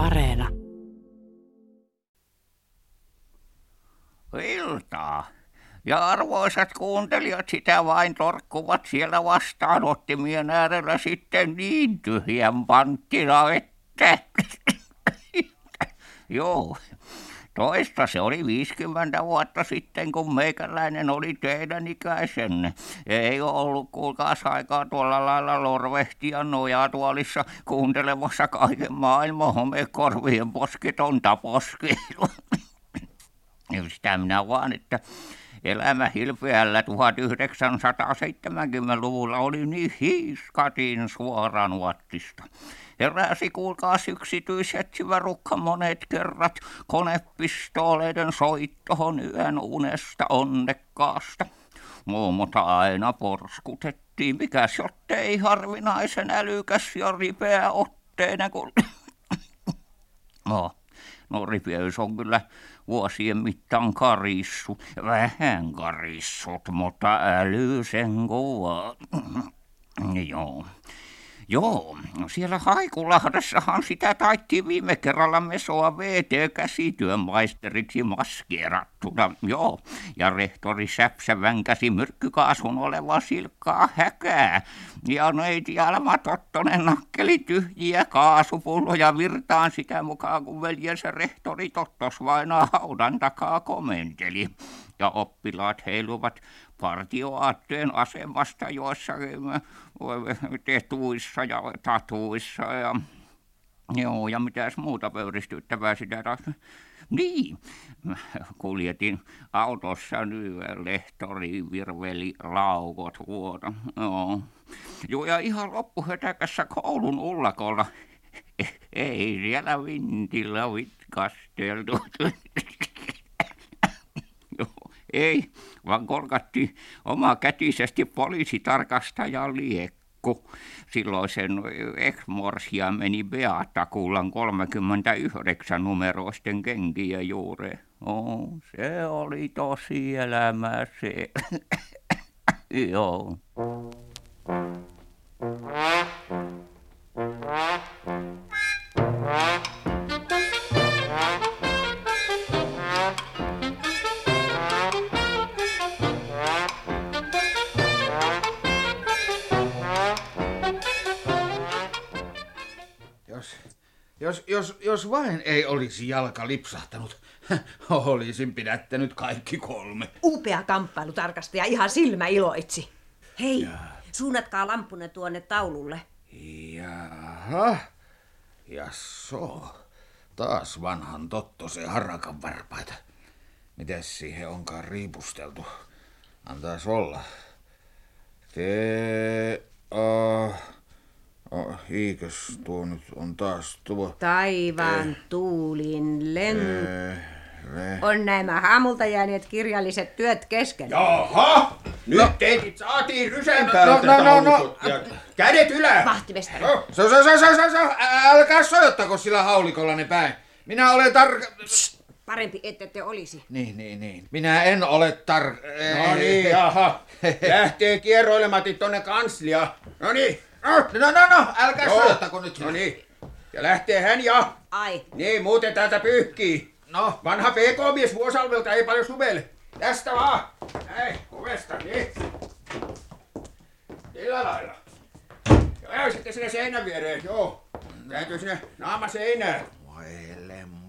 Areena. Iltaa. Ja arvoisat kuuntelijat sitä vain torkkuvat siellä vastaanottimien äärellä sitten niin tyhjän panttina, että... Joo, toista se oli 50 vuotta sitten, kun meikäläinen oli teidän ikäisenne. Ei ollut kuulkaas aikaa tuolla lailla lorvehtia nojatuolissa kuuntelemassa kaiken maailman homekorvien posketonta poskilua. Sitä minä vaan, että elämä hilpeällä 1970-luvulla oli niin hiiskatin suoranuottista. Heräsi kuulkaas yksityisetsivä rukka monet kerrat konepistooleiden soittohon yön unesta onnekkaasta. Muumota aina porskutettiin, mikäs jottei harvinaisen älykäs ja ripeä otteena, kun... no, no ripeys on kyllä vuosien mittaan karissu, vähän karissut, mutta äly sen kova. Joo. Joo, siellä Haikulahdessahan sitä taitti viime kerralla mesoa VT käsityömaisteriksi maskeerattuna. Joo, ja rehtori Säpsä vänkäsi myrkkykaasun oleva silkkaa häkää. Ja neiti Alma Tottonen nakkeli tyhjiä kaasupulloja virtaan sitä mukaan, kun veljensä rehtori Tottos vainaa haudan takaa komenteli. Ja oppilaat heiluvat partioaatteen asemasta joissakin tetuissa ja tatuissa ja Joo, ja mitäs muuta pöyristyttävää sitä taas. Niin, kuljetin autossa nyt lehtori virveli laukot vuoto. Joo. Joo, ja ihan loppuhötäkässä koulun ullakolla. Ei siellä vintillä vitkasteltu. Ei, vaan korkattiin oma kätisesti poliisitarkastaja Liekku. Silloin sen ex-morsia meni Beata kuulan 39 numeroisten kenkiä juuri. Oh, se oli tosi elämä se. Joo. Jos, jos, jos vain ei olisi jalka lipsahtanut, olisin pidättänyt kaikki kolme. Upea kamppailutarkastaja, ihan silmä iloitsi. Hei, ja. suunnatkaa lampunne tuonne taululle. Jaha, ja so. Taas vanhan se harakan varpaita. Mites siihen onkaan riipusteltu? Antaas olla. Te... Uh, Oh, eikös tuo nyt on taas tuo... Taivaan eh. tuulin lento. Eh, eh. On nämä haamulta jääneet kirjalliset työt kesken. Jaha! Nyt no. teidät saatiin rysän päältä no, no, no, no. Ja kädet ylä! Vahtimestari. No. So, so, so, so, so, so. Älkää sojottako sillä haulikolla ne päin. Minä olen tarka... Parempi, ette te olisi. Niin, niin, niin. Minä en ole tar... No niin, jaha. Lähtee kierroilematit tonne kanslia. No niin, No, no, no, no älkää no. soittako nyt. No niin. Ja lähtee hän ja... Ai. Niin, muuten täältä pyyhkii. No. Vanha PK-mies Vuosalvelta ei paljon suvelle. Tästä vaan. Näin, ovesta, niin. Sillä lailla. Joo, ja sitten sinne seinän viereen, joo. Täytyy sinne naama seinään. Voi lempo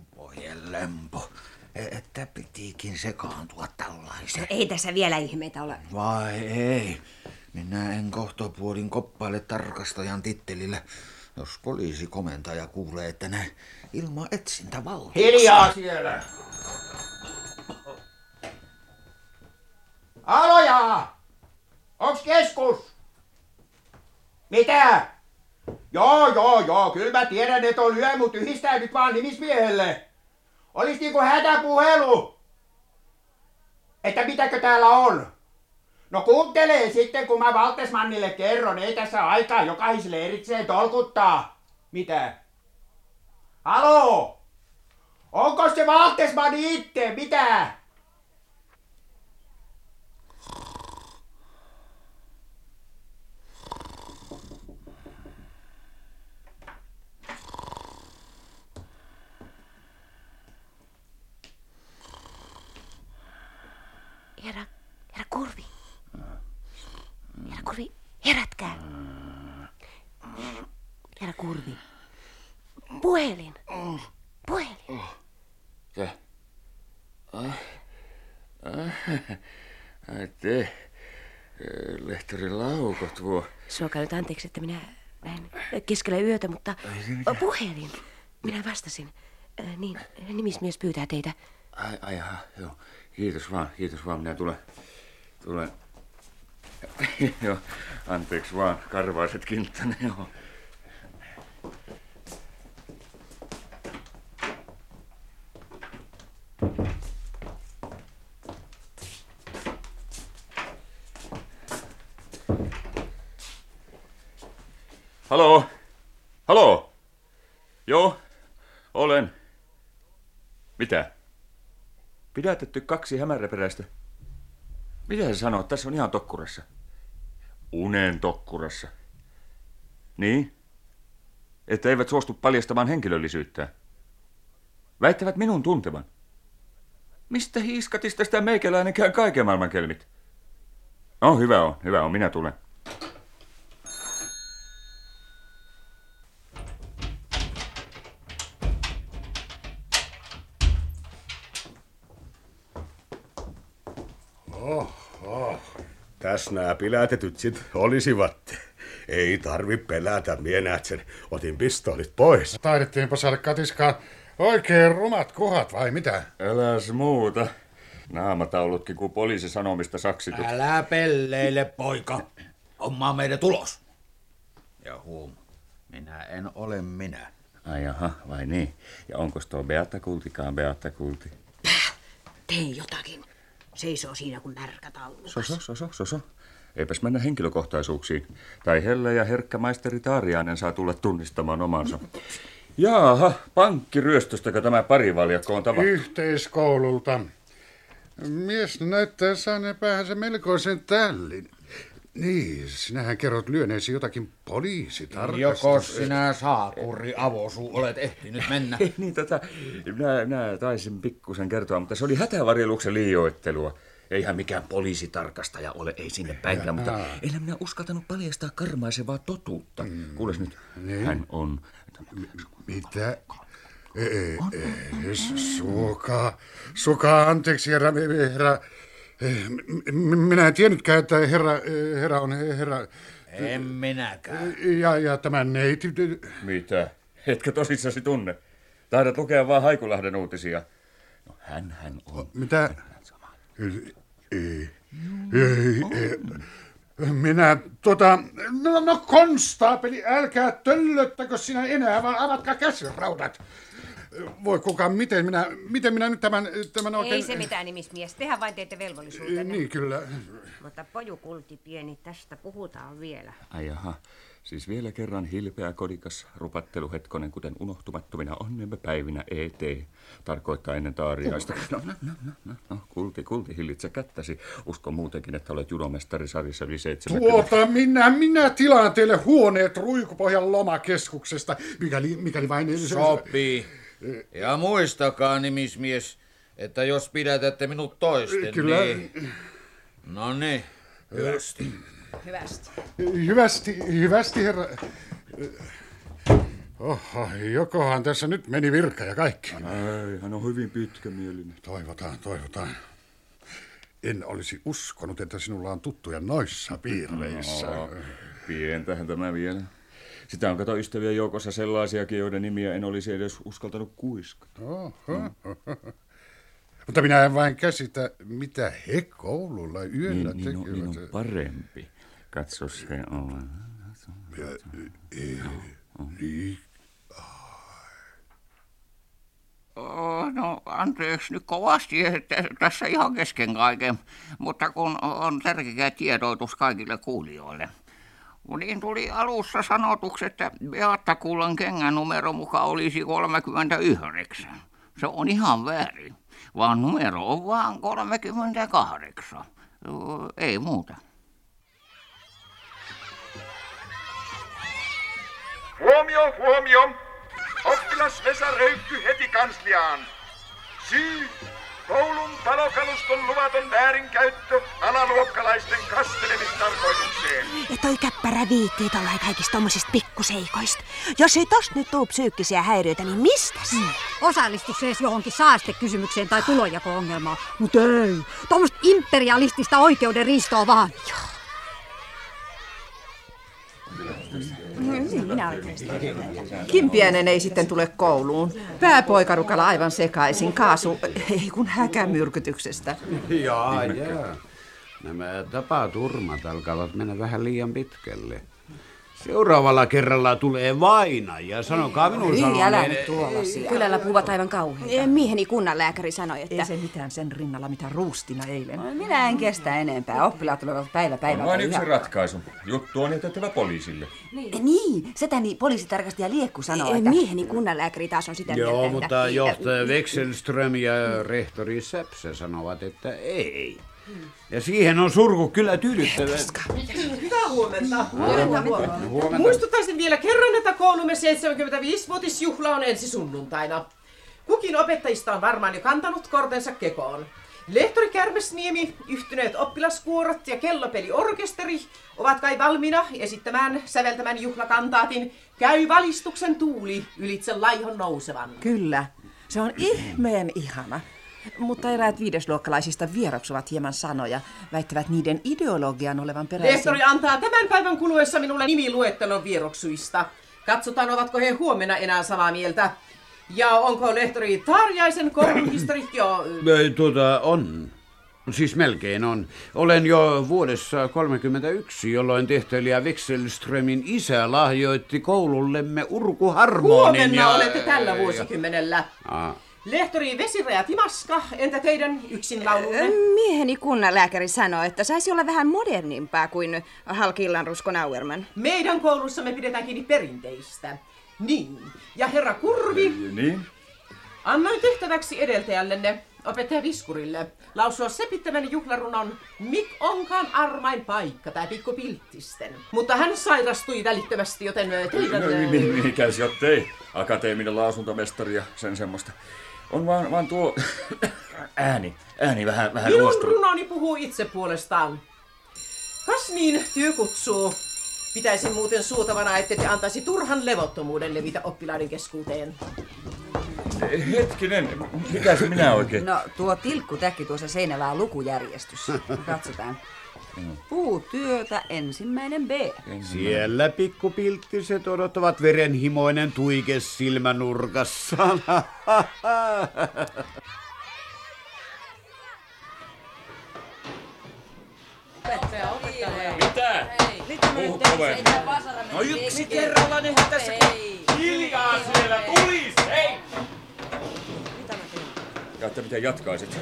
lempo. Että pitiikin sekaantua tällaiseen. No ei tässä vielä ihmeitä ole. Vai ei. Minä en kohtopuolin koppaile tarkastajan tittelillä, jos poliisikomentaja kuulee, että ne ilman etsintä valtuuksia. Hiljaa siellä! Aloja! Onks keskus? Mitä? Joo, joo, joo, kyllä mä tiedän, että on lyö, mutta yhdistää nyt vaan nimismiehelle. Olis niinku hätäpuhelu. Että mitäkö täällä on? No kuuntelee sitten, kun mä Valtesmannille kerron. Ei tässä aikaa jokaiselle erikseen tolkuttaa. Mitä? Halo? Onko se Valtesmanni itse? Mitä? Kurvi, herätkää. Herra Kurvi. Puhelin. Puhelin. Te. Te. Lehtori Lauko tuo. Suokaa nyt anteeksi, että minä näin keskellä yötä, mutta niin, puhelin. Minä vastasin. Niin, nimismies pyytää teitä. Ai, ai aha, joo. Kiitos vaan, kiitos vaan. Minä tulen, tulen joo, anteeksi vaan, karvaiset kinttane, joo. Halo? Halo? Joo, olen. Mitä? Pidätetty kaksi hämäräperäistä. Mitä sä sanoo? Tässä on ihan tokkurassa. Unen tokkurassa. Niin? Että eivät suostu paljastamaan henkilöllisyyttään. Väittävät minun tuntevan. Mistä hiiskatista sitä meikäläinen käy kaiken maailman kelmit? No, hyvä on, hyvä on, minä tulen. Tässä nämä pilätetyt sit olisivat. Ei tarvi pelätä, mie näet sen. Otin pistoolit pois. Taidettiinpa saada katiskaan oikein rumat kohdat vai mitä? Äläs muuta. Naamataulutkin kuin poliisi sanomista saksitut. Älä pelleile, poika. Hommaa meidän tulos. Ja huom, minä en ole minä. Ai jaha, vai niin? Ja onko tuo Beata Kultikaan Beata Kulti? Tee jotakin. Seisoo siinä kuin märkä taulukas. Soso, soso, soso. Eipäs mennä henkilökohtaisuuksiin. Tai Helle ja herkkä maisteri Taariainen saa tulla tunnistamaan omansa. Jaaha, pankkiryöstöstäkö tämä parivaljakko on tavattu? Yhteiskoululta. Mies näyttää saaneen päähänsä melkoisen tällin. Niin, sinähän kerrot lyöneesi jotakin poliisitarkastusta. Joko sinä saakuri avosuu olet ehtinyt mennä? niin tota, minä, minä taisin pikkusen kertoa, mutta se oli hätävarjeluksen liioittelua. Eihän mikään poliisitarkastaja ole, ei sinne päinkään, mutta en minä uskaltanut paljastaa karmaisevaa totuutta. Mm. Kuules nyt, niin. hän on... Mitä? Ei, ei, ei, suokaa, suokaa anteeksi, herra, herra, minä en tiennytkään, että herra, herra on herra... En minäkään. Ja, ja tämä neiti... Mitä? Etkö tosissasi tunne? Taidat lukea vaan Haikulahden uutisia. No hän hän on. Mitä? Ei, ei, ei, ei. Minä, tota, no, no konstaapeli, älkää töllöttäkö sinä enää, vaan avatkaa käsiraudat. Voi kukaan, miten minä, miten minä nyt tämän, tämän oikein... Ei se mitään nimismies, tehän vain teette velvollisuutenne. Niin, kyllä. Mutta pojukulti pieni, tästä puhutaan vielä. Ai jaha, siis vielä kerran hilpeä kodikas rupatteluhetkonen, kuten unohtumattomina onnemme päivinä ET, tarkoittaa ennen taariaista. No, no, no, no, no, no, kulti, kulti, hillitse kättäsi. Usko muutenkin, että olet judomestari sarjassa yli 70. Tuota, minä, minä tilaan teille huoneet Ruikupohjan lomakeskuksesta, mikäli, mikäli vain... Sopii. Ja muistakaa, nimismies, että jos pidätätte minut toisten, Kyllä. niin... No niin, hyvästi. Hyvästi. Hyvästi, hyvästi, herra. Oho, jokohan tässä nyt meni virka ja kaikki. Ai, hän on hyvin pitkämielinen. Toivotaan, toivotaan. En olisi uskonut, että sinulla on tuttuja noissa piireissä. No, pientähän tämä vielä. Sitä on kato ystävien joukossa sellaisiakin, joiden nimiä en olisi edes uskaltanut kuiskata. Oho. Mutta minä en vain käsitä, mitä he koululla yöllä Niin, niin, on, tekevät. niin on parempi. Katso se on. Niin. Oh, No anteeksi nyt kovasti, että tässä ihan kesken kaiken, mutta kun on tärkeä tiedotus kaikille kuulijoille. Niin tuli alussa sanotuksi, että Beatta Kullan kengän numero mukaan olisi 39. Se on ihan väärin, vaan numero on vaan 38. Ei muuta. Huomio, huomio! Oppilas Vesa Röykky heti kansliaan. Syy, Koulun talokaluston luvaton väärinkäyttö alaluokkalaisten kastelemistarkoitukseen. Ja toi käppärä viittii tollain kaikista tommosista pikkuseikoista. Jos ei tosta nyt tuu psyykkisiä häiriöitä, niin mistäs? Hmm. Osallistu se edes johonkin saastekysymykseen tai tulonjako-ongelmaan. Mutta ei, tuommoista imperialistista oikeuden riistoa vaan. Joo. Minä oikeasti. Kimpiäinen ei sitten tule kouluun. Pääpoikarukalla aivan sekaisin. Kaasu, ei kun häkämyrkytyksestä. Jaa, jaa. Nämä tapaturmat alkavat mennä vähän liian pitkälle. Seuraavalla kerralla tulee vaina ja sanokaa minun Niin, älä sanoneen... nyt tuollaisia. Kylällä puhuvat aivan kauheita. Mieheni kunnanlääkäri sanoi, että... Ei se mitään sen rinnalla, mitä ruustina eilen. Minä en kestä enempää. Oppilaat tulevat päivä On päivältä vain yksi ratkaisu. Juttu on jätettävä poliisille. Niin, niin setäni poliisitarkastaja Liekku sanoo, että... Mieheni kunnanlääkäri taas on sitä Joo, mieltä, mutta että... johtaja Wexelström ja rehtori Säpsä sanovat, että ei. Ja siihen on surku kyllä tyydyttävä. Hyvää huomenta. Huomenta. Huomenta. Muistuttaisin vielä kerran, että koulumme 75-vuotisjuhla on ensi sunnuntaina. Kukin opettajista on varmaan jo kantanut kortensa kekoon. Lehtori Kärmesniemi, yhtyneet oppilaskuorot ja kellopeliorkesteri ovat kai valmiina esittämään säveltämän juhlakantaatin Käy valistuksen tuuli ylitse laihon nousevan. Kyllä, se on ihmeen ihana. Mutta eräät viidesluokkalaisista vieroksuvat hieman sanoja, väittävät niiden ideologian olevan peräisin... Lehtori antaa tämän päivän kuluessa minulle nimiluettelon vieroksuista. Katsotaan, ovatko he huomenna enää samaa mieltä. Ja onko lehtori Tarjaisen kouluhistorikko... Ei, Tuota, on. Siis melkein on. Olen jo vuodessa 31, jolloin tehtelijä Wexelströmin isä lahjoitti koulullemme urkuharmonin Huomenna ja... olette tällä vuosikymmenellä. Ah. Lehtori Vesiraja Timaska, entä teidän yksin laulunne? Mieheni kunnanlääkäri sanoi, että saisi olla vähän modernimpaa kuin Halkillan Rusko Nauerman. Meidän koulussamme pidetään kiinni perinteistä. Niin. Ja herra Kurvi, Niin? annoin tehtäväksi edeltäjällenne, opettaja Viskurille, lausua sepittävän juhlarunon Mik onkaan armain paikka, tai pikku pilttisten. Mutta hän sairastui välittömästi, joten teidän... No, niin, niin, käy jottei. Akateeminen lausuntomestari ja sen semmoista. On vaan, vaan tuo ääni, ääni vähän, vähän Minun ruostunut. runoni puhuu itse puolestaan. Kas niin, työ kutsuu. Pitäisin muuten suotavana, että te antaisi turhan levottomuuden levitä oppilaiden keskuuteen. Hetkinen, mikä se minä oikein? No, tuo tilkkutäkki tuossa seinällä on lukujärjestys. Katsotaan. Puutyötä ensimmäinen B. Siellä pikkupilttiset odottavat verenhimoinen tuike silmänurkassa. Mitä? Puhu kovemmin. No yksi kerrallaan eihän tässä... Hiljaa siellä, tulis! Hei! Ja että miten jatkaisit?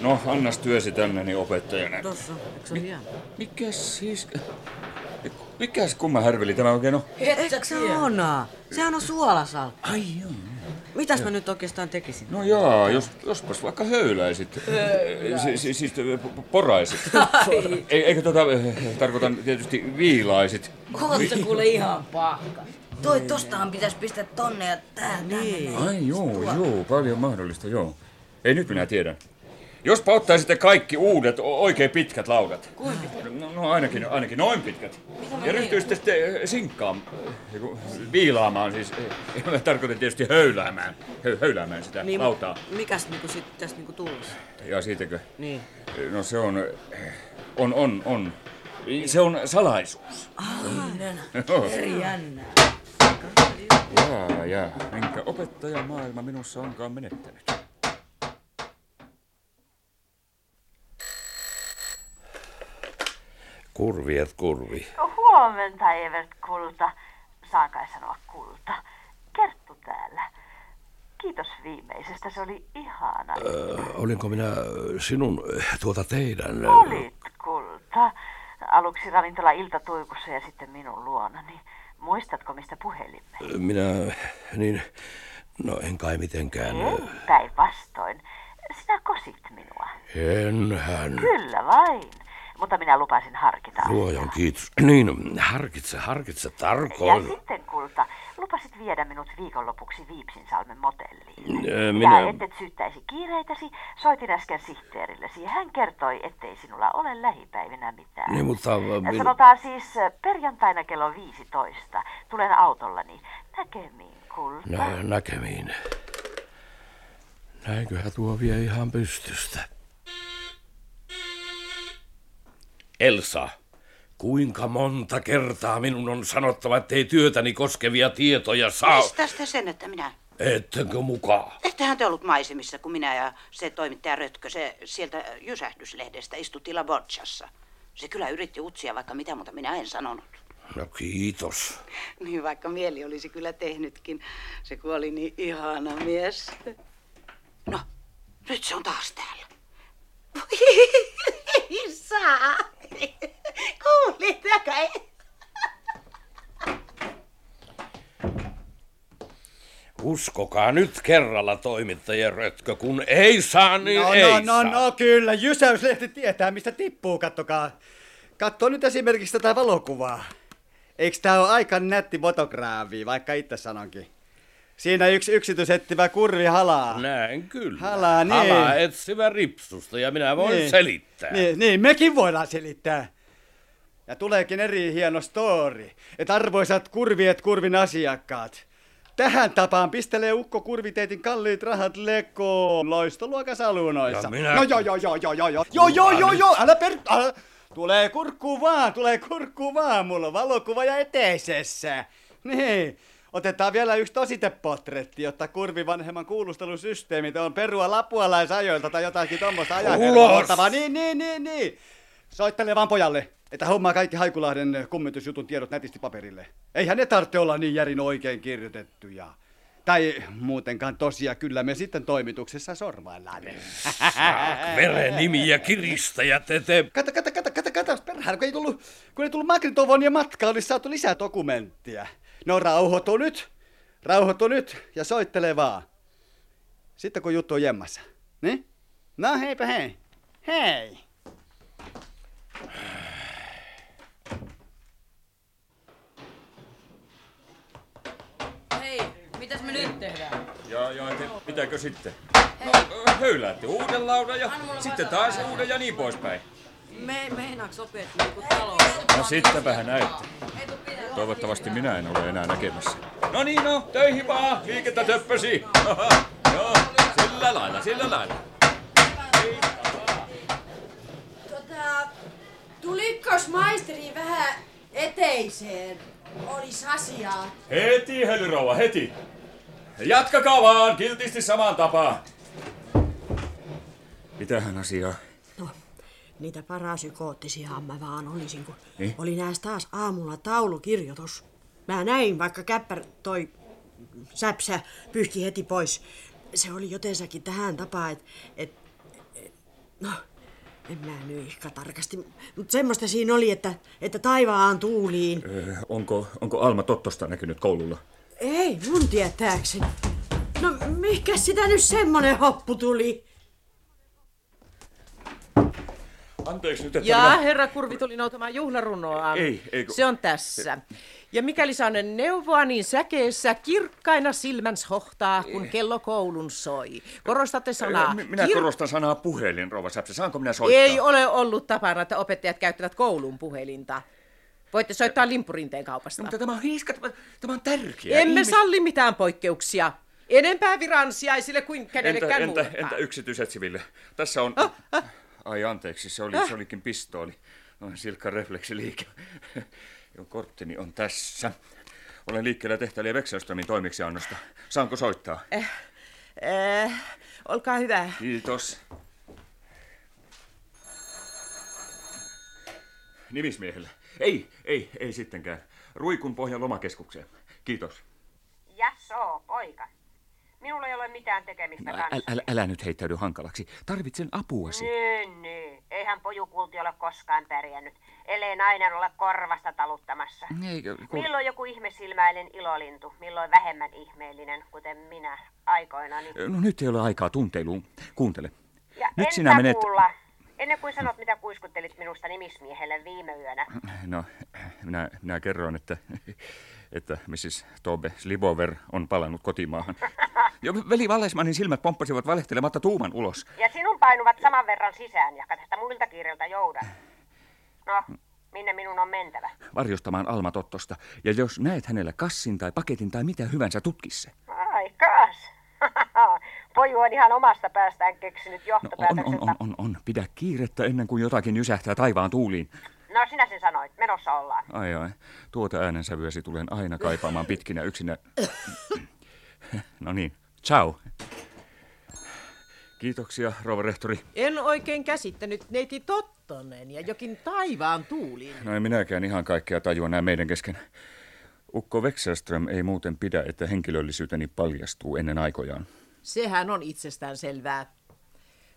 No, annas työsi tänne niin opettajana. Tossa, eikö se ole hieno? Mikäs siis... Mikäs kumma härveli tämä oikein on? Et sä onaa. Sehän on suolasal. Ai joo. Mitäs mä nyt oikeastaan tekisin? No jaa, jos, jospas vaikka höyläisit. Si, si, siis poraisit. Ai. E, eikö tota, eh, tarkoitan tietysti viilaisit. Oot sä kuule ihan pahka. Toi tostahan pitäisi pistää tonne ja tää niin. Ai joo, joo, paljon mahdollista, joo. Ei nyt minä tiedän. Jospa ottaisitte kaikki uudet, oikein pitkät laudat. Kuinka pitkät? No, no ainakin, ainakin noin pitkät. Ja ryhtyisitte sitten eh, sinkkaamaan, eh, viilaamaan siis. eh, Mä tarkoitan tietysti höyläämään, hö, höyläämään sitä Niin, lautaa. Mikäs niinku sit tästä niinku tulisi? Ja siitäkö? Niin. No se on, on, on, on. Se on salaisuus. Joo. Eri jännää. Jaa, jaa. Minkä opettaja maailma minussa onkaan menettänyt. Kurvi et kurvi. Huomenta, Evert Kulta. Saan kai sanoa Kulta. Kerttu täällä. Kiitos viimeisestä, se oli ihana. Ö, olinko minä sinun, tuota teidän... Olit Kulta. Aluksi ravintola iltatuikussa ja sitten minun luonani. Muistatko, mistä puhelimme? Minä, niin, no en kai mitenkään... Ei, päinvastoin. Sinä kosit minua. Enhän. Kyllä vain. Mutta minä lupasin harkita. Luojan kiitos. Niin, harkitse, harkitse Ja tarkoin. sitten, Kulta, lupasit viedä minut viikonlopuksi Viipsinsalmen motelliin. Ja minä- ettet syyttäisi kiireitäsi, soitin äsken sihteerillesi. Hän kertoi, ettei sinulla ole lähipäivinä mitään. Niin, mutta... Ja Min... Sanotaan siis perjantaina kello 15. Tulen autollani. Näkemiin, Kulta. Nä, näkemiin. Näinköhän tuo vie ihan pystystä. Elsa, kuinka monta kertaa minun on sanottava, ettei työtäni koskevia tietoja saa? Mistä sen, että minä? Ettekö mukaan? Ettehän te ollut maisemissa, kun minä ja se toimittaja Rötkö, se sieltä jysähdyslehdestä istutti Laborchassa. Se kyllä yritti utsia vaikka mitä, mutta minä en sanonut. No kiitos. Niin vaikka mieli olisi kyllä tehnytkin. Se kuoli niin ihana mies. No, nyt se on taas täällä. Ei saa. Kuulitteko? Uskokaa nyt kerralla toimittaja Rötkö, kun ei saa, niin no, ei no, no, saa. no, kyllä. Jysäyslehti tietää, mistä tippuu, kattokaa. Katso nyt esimerkiksi tätä valokuvaa. Eikö tää ole aika nätti fotograafi, vaikka itse sanonkin? Siinä yksi yksityisetsivä kurvi halaa. Näin kyllä. Halaa, niin. Halaa etsivä ripsusta ja minä voin Niin. selittää. Niin, niin, mekin voidaan selittää. Ja tuleekin eri hieno story, että arvoisat kurviet kurvin asiakkaat. Tähän tapaan pistelee ukko kurviteetin kalliit rahat lekoon loistoluokas alunoissa. Ja minä- No joo joo joo joo joo joo joo joo joo joo älä per... Älä. Tulee kurkku vaan, tulee kurkku vaan, mulla on valokuva ja eteisessä. Niin. Otetaan vielä yksi tositepotretti, jotta kurvi vanhemman kuulustelusysteemit on perua lapualaisajoilta tai jotakin tuommoista ajanhermoiltavaa. Niin, niin, niin, niin. Soittele vaan pojalle, että hommaa kaikki Haikulahden kummitusjutun tiedot nätisti paperille. Eihän ne tarvitse olla niin järin oikein kirjoitettuja. Tai muutenkaan tosia, kyllä me sitten toimituksessa sorvaillaan. Veren nimiä kiristäjät, te... Kata, kata, kata, kata, kata, perhään, kun ei tullut, kun ei tullut magnetofonia matkaa, olisi saatu lisää dokumenttia. No rauhoitu nyt, rauhoitu nyt ja soittele vaan. Sitten kun juttu on jemmassa. Niin? No heipä hei. Hei. Hei, mitäs me nyt tehdään? Ja, ja te, pitääkö sitten? No, höyläätte uuden laudan ja sitten taas uuden ja niin poispäin. Me, meinaaks opettaa joku talo? No sittenpähän näette. Toivottavasti minä en ole enää näkemässä. No niin, no, töihin vaan, liikettä töppösi. Joo, sillä lailla, sillä lailla. Tota, tulikkos maisteri vähän eteiseen? Olis asiaa. Heti, Helyrouva, heti. Jatkakaa vaan, kiltisti samaan tapaan. Mitähän asiaa? Niitä parasykoottisiahan mä vaan olisin, kun Niin? oli näistä taas aamulla taulukirjoitus. Mä näin, vaikka käppär toi säpsä pyyhki heti pois. Se oli jotensakin tähän tapaan, että et, et, no, en mä nyt ehkä tarkasti, mutta semmoista siinä oli, että, että taivaan tuuliin. Ö, onko, onko Alma Tottosta näkynyt koululla? Ei mun tietääkseni. No mikä sitä nyt semmonen hoppu tuli? Anteeksi nyt, että Ja minä... herra Kurvi tuli noutamaan juhlarunoa. Ei, ei kun- Se on tässä. Ja mikäli saanen neuvoa, niin säkeessä kirkkaina silmäns hohtaa, kun kello koulun soi. Korostatte sanaa. Minä kir- korostan sanaa puhelin, rouva Säpsä. Saanko minä soittaa? Ei ole ollut tapana, että opettajat käyttävät koulun puhelinta. Voitte soittaa limpurinteen kaupasta. mutta tämä on hiiska, tämä, tämä on tärkeä. Emme Ihmis- salli mitään poikkeuksia. Enempää viransijaisille kuin Entä, kenellekään entä, muullekaan. entä yksityisetsiville? Tässä on... Ai anteeksi, se, oli, se olikin pistooli. No, silkka refleksiliike. Joo, korttini on tässä. Olen liikkeellä tehtäviä Vekselströmin toimeksiannosta. Saanko soittaa? Eh, eh, olkaa hyvä. Kiitos. Nimismiehelle. Ei, ei, ei sittenkään. Ruikun pohjan lomakeskukseen. Kiitos. Jassoo, poika. Minulla ei ole mitään tekemistä kanssa. Älä, älä, älä nyt heittäydy hankalaksi. Tarvitsen apuasi. Niin, niin. Eihän pojukulti ole koskaan pärjännyt, ellei nainen ole korvasta taluttamassa. Eikö, kun... Milloin joku ihmesilmäinen ilolintu, milloin vähemmän ihmeellinen, kuten minä aikoinani. No nyt ei ole aikaa tunteiluun. Kuuntele. Ja Nyt sinä menet... kuulla? Ennen kuin sanot, mitä kuiskuttelit minusta nimismiehelle viime yönä. No, minä, minä kerroin, että, että Mrs. Tobe Slibover on palannut kotimaahan. Ja veli Vallesmanin silmät pomppasivat valehtelematta tuuman ulos. Ja sinun painuvat saman verran sisään, ja tästä muilta kiireiltä joudan. No, minne minun on mentävä? Varjostamaan Alma Tottosta. Ja jos näet hänellä kassin tai paketin tai mitä hyvänsä, tutkisse. Ai kas. Poju on ihan omasta päästään keksinyt No, on, on, on, on, on. Pidä kiirettä ennen kuin jotakin jysähtää taivaan tuuliin. No sinä sen sanoit, menossa ollaan. Ai ai, tuota äänensävyäsi tulen aina kaipaamaan pitkinä yksinä. No niin, ciao. Kiitoksia, rouva rehtori. En oikein käsittänyt neiti Tottonen ja jokin taivaan tuuliin. No en minäkään ihan kaikkea tajua näin meidän kesken. Ukko Wexelström ei muuten pidä, että henkilöllisyyteni paljastuu ennen aikojaan. Sehän on itsestään selvää.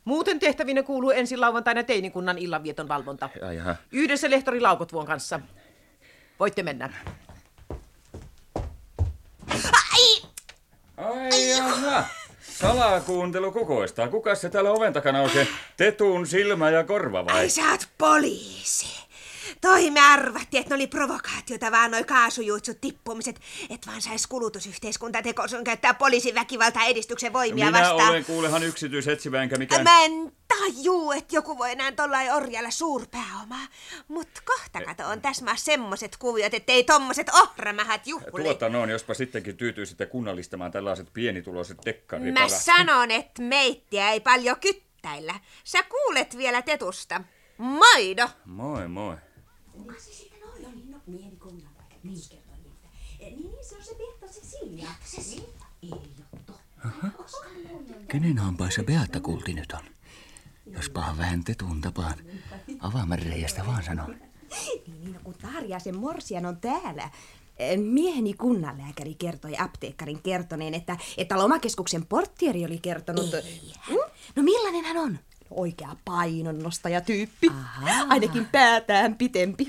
Muuten tehtävinä kuuluu ensi lauantaina teinikunnan illanvieton valvonta. Ai jaha. Yhdessä lehtori Laukotvuon kanssa. Voitte mennä. Ai jaha. Salakuuntelu kukoistaa. Kuka se täällä oven takana oikein? Tetun silmä ja korva vai? Ai sä oot poliisi. Toi me arvattiin, että ne oli provokaatiota vaan noi kaasujuitsut tippumiset, et vaan sais kulutusyhteiskunta tekosun käyttää poliisin väkivaltaa edistyksen voimia Minä vastaan. olen kuulehan yksityisetsivä enkä mikään... Mä en tajuu, että joku voi enää tollain orjalla suurpääomaa. Mut kohta kato on tässä semmoset kuviot, ettei tommoset ohramähät juhli. Tuota noin, jospa sittenkin tyytyisitte kunnallistamaan tällaiset pienituloiset Mä dekkaripalat. sanon, että meittiä ei paljon kyttäillä. Sä kuulet vielä tetusta. Maido! Moi moi. Kuka se sitten oli? Oli no pieni kunnan Niin kertoi niitä. Niin, niin se on se Beatta Cecilia. Cecilia? Ei ole totta. Kenen hampaissa Beatta kulti nyt on? Jospahan vähän tetun tapaan. Avaamäreiästä vaan sanon. Niin, niin, no kun Tarjasen morsian on täällä. Eh, Mieheni kunnanlääkäri kertoi apteekkarin kertoneen, että, että lomakeskuksen porttieri oli kertonut... Ei No millainen hän on? Oikea painonnostaja-tyyppi. Ainakin päätään pitempi.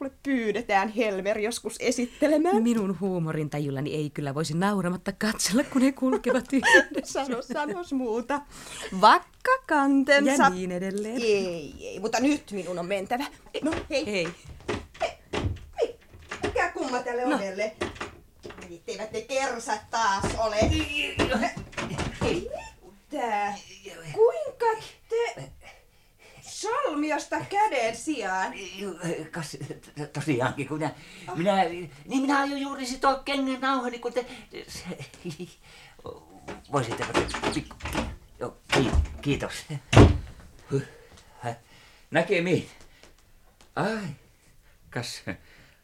Mulle pyydetään Helmer joskus esittelemään. Minun huumorintajullani ei kyllä voisi nauramatta katsella, kun he kulkevat yhdessä. Sano, sanos muuta. Vakka kantensa. Ja niin edelleen. Ei, ei, mutta nyt minun on mentävä. No, hei. Hei. Mikä kumma tälle No. ovelle? Etteivät ne kersat taas ole. Tää. Kuinka te... Salmiosta käden sijaan. Kas, tosiaankin, kun minä, minä, niin minä aion juuri sitoa kengän nauhani, kun te... Voisitteko te pikku... Joo, ki, kiitos. Näkemiin. Ai, kas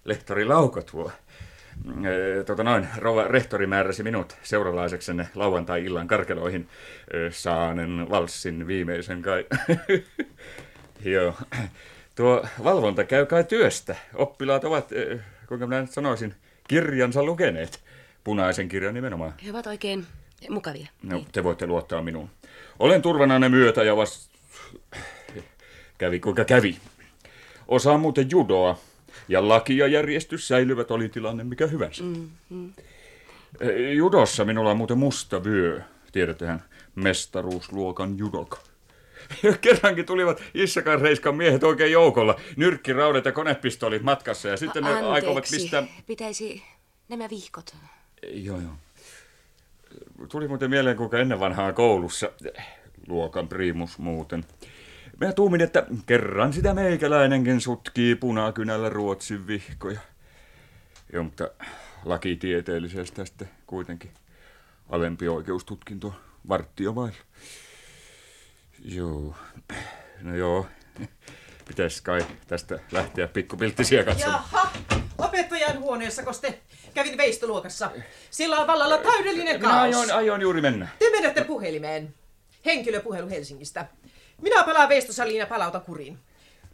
lehtori Laukotvuo. Ee, Tota noin, rouva rehtori määräsi minut seuralaiseksenne lauantai-illan karkeloihin. Ee, Saanen valssin viimeisen kai. Joo. Tuo valvonta käy kai työstä. Oppilaat ovat, ee, kuinka minä nyt sanoisin, kirjansa lukeneet. Punaisen kirjan nimenomaan. He ovat oikein mukavia. No, te voitte luottaa minuun. Olen turvananne myötä ja vast... Kävi kuinka kävi. Osaan muuten judoa. Ja laki ja järjestys säilyvät, oli tilanne mikä hyvänsä. Mm, mm. Eh, Judossa minulla on muuten musta vyö. Tiedättehän, mestaruusluokan judoka. Kerrankin tulivat Issakan Reiskan miehet oikein joukolla. Nyrkkiraudat ja konepistolit matkassa ja sitten ne Anteeksi, aikovat pistää... pitäisi nämä vihkot. Joo, joo. Tuli muuten mieleen, kuinka ennen vanhaa koulussa, luokan priimus muuten. Mä tuumin, että kerran sitä meikäläinenkin sutkii punakynällä Ruotsin vihkoja. Joo, mutta lakitieteellisestä sitten kuitenkin alempi oikeustutkinto varttio vailla. Joo, no joo. Pitäis kai tästä lähteä pikkupilttisiä katsomaan. Jaha, opettajan huoneessa, te kävin veistoluokassa. Sillä on vallalla täydellinen Minä kaos. ajoin, ajoin juuri mennä. Te menette puhelimeen. Henkilöpuhelu Helsingistä. Minä palaan veistosaliin ja palautan kuriin.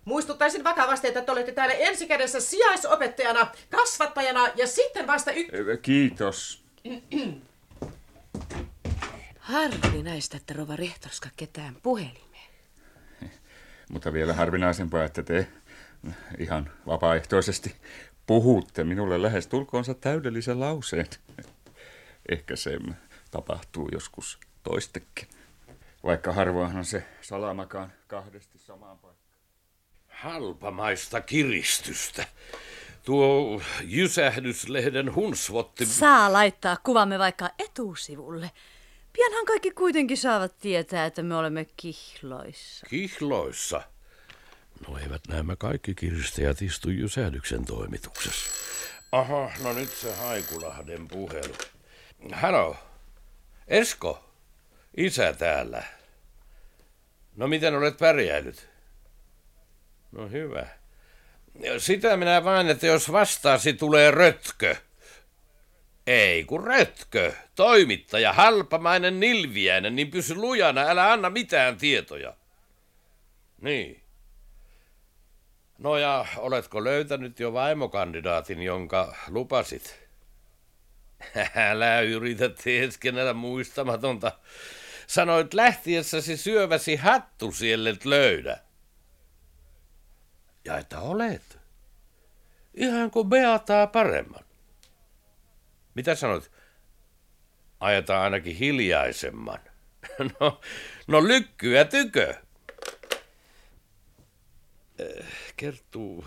Muistuttaisin vakavasti, että te olette täällä ensikädessä sijaisopettajana, kasvattajana ja sitten vasta y... Kiitos. Harvinaista, että rova rehtorska ketään puhelimeen. Mutta vielä harvinaisempaa, että te ihan vapaaehtoisesti puhutte minulle lähes tulkoonsa täydellisen lauseen. Ehkä se tapahtuu joskus toistekin. Vaikka harvoinhan se salamakaan kahdesti samaan paikkaan. Halpamaista kiristystä. Tuo Jysähdyslehden hunsvotti... Saa laittaa kuvamme vaikka etusivulle. Pianhan kaikki kuitenkin saavat tietää, että me olemme kihloissa. Kihloissa? No eivät nämä kaikki kiristäjät istu Jysähdyksen toimituksessa. Aha, no nyt se Haikulahden puhelu. Halo, Esko, isä täällä. No miten olet pärjäillyt? No hyvä. Sitä minä vain, että jos vastaasi tulee rötkö. Ei kun rötkö, toimittaja, halpamainen nilviäinen, niin pysy lujana, älä anna mitään tietoja. Niin. No ja oletko löytänyt jo vaimokandidaatin, jonka lupasit? Älä yritä teeskennellä muistamatonta. Sanoit lähtiessäsi syöväsi hattu siellet löydä. Ja että olet. Ihan kuin Beataa paremman. Mitä sanot? Ajetaan ainakin hiljaisemman. No, no lykkyä tykö. Eh, Kertuu,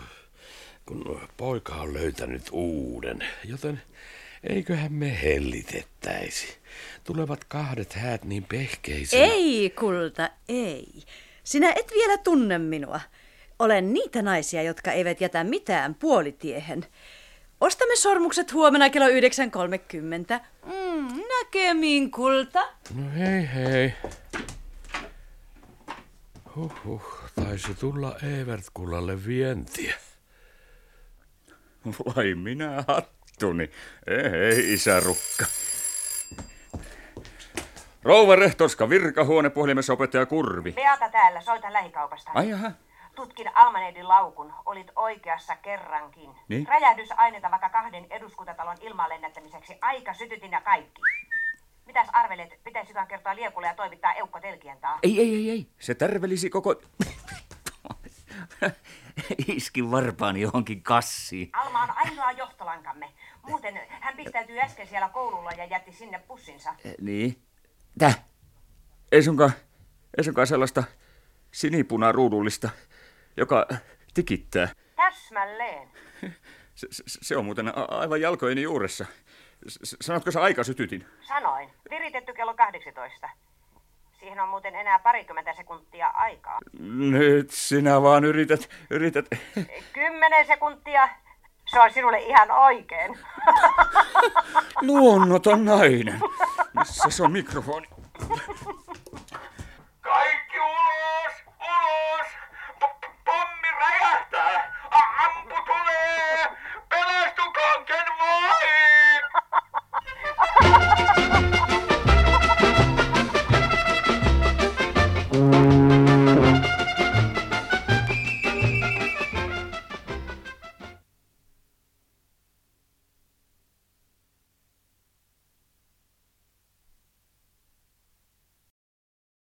kun poika on löytänyt uuden, joten eiköhän me hellitettäisi. Tulevat kahdet häät niin pehkeisinä. Ei, kulta, ei. Sinä et vielä tunne minua. Olen niitä naisia, jotka eivät jätä mitään puolitiehen. Ostamme sormukset huomenna kello 9.30. Mm, näkemiin, kulta. No hei hei. Huhhuh, taisi tulla Evert-kullalle vientiä. Vai minä hattuni. Ei, isärukka. Rouva rehtorska, virkahuone, puhelimessa opettaja Kurvi. Beata täällä, soita lähikaupasta. Ai jaha. Tutkin Almaneidin laukun. Olit oikeassa kerrankin. Niin? Räjähdysaineita vaikka kahden eduskuntatalon ilmaan lennättämiseksi. Aika sytytin ja kaikki. Mitäs arvelet, pitäisikö kertoa Liekulle ja toimittaa Eukko Telkientaa? Ei, ei, ei, ei. Se tärvelisi koko... Iskin varpaani johonkin kassiin. Alma on ainoa johtolankamme. Muuten hän pistäytyi äsken siellä koululla ja jätti sinne pussinsa. Eh, Niin. Täh? Ei sunkaan, ei sunkaan sellaista sinipunaruudullista, joka tikittää. Täsmälleen. Se, se, se on muuten a- aivan jalkojeni juuressa. S- Sanotko sä aika sytytin? Sanoin. Viritetty kello 18. Siihen on muuten enää parikymmentä sekuntia aikaa. Nyt sinä vaan yrität, yrität. Kymmenen sekuntia. Se on sinulle ihan oikein. Luonnoton nainen. Missä se on mikrofoni?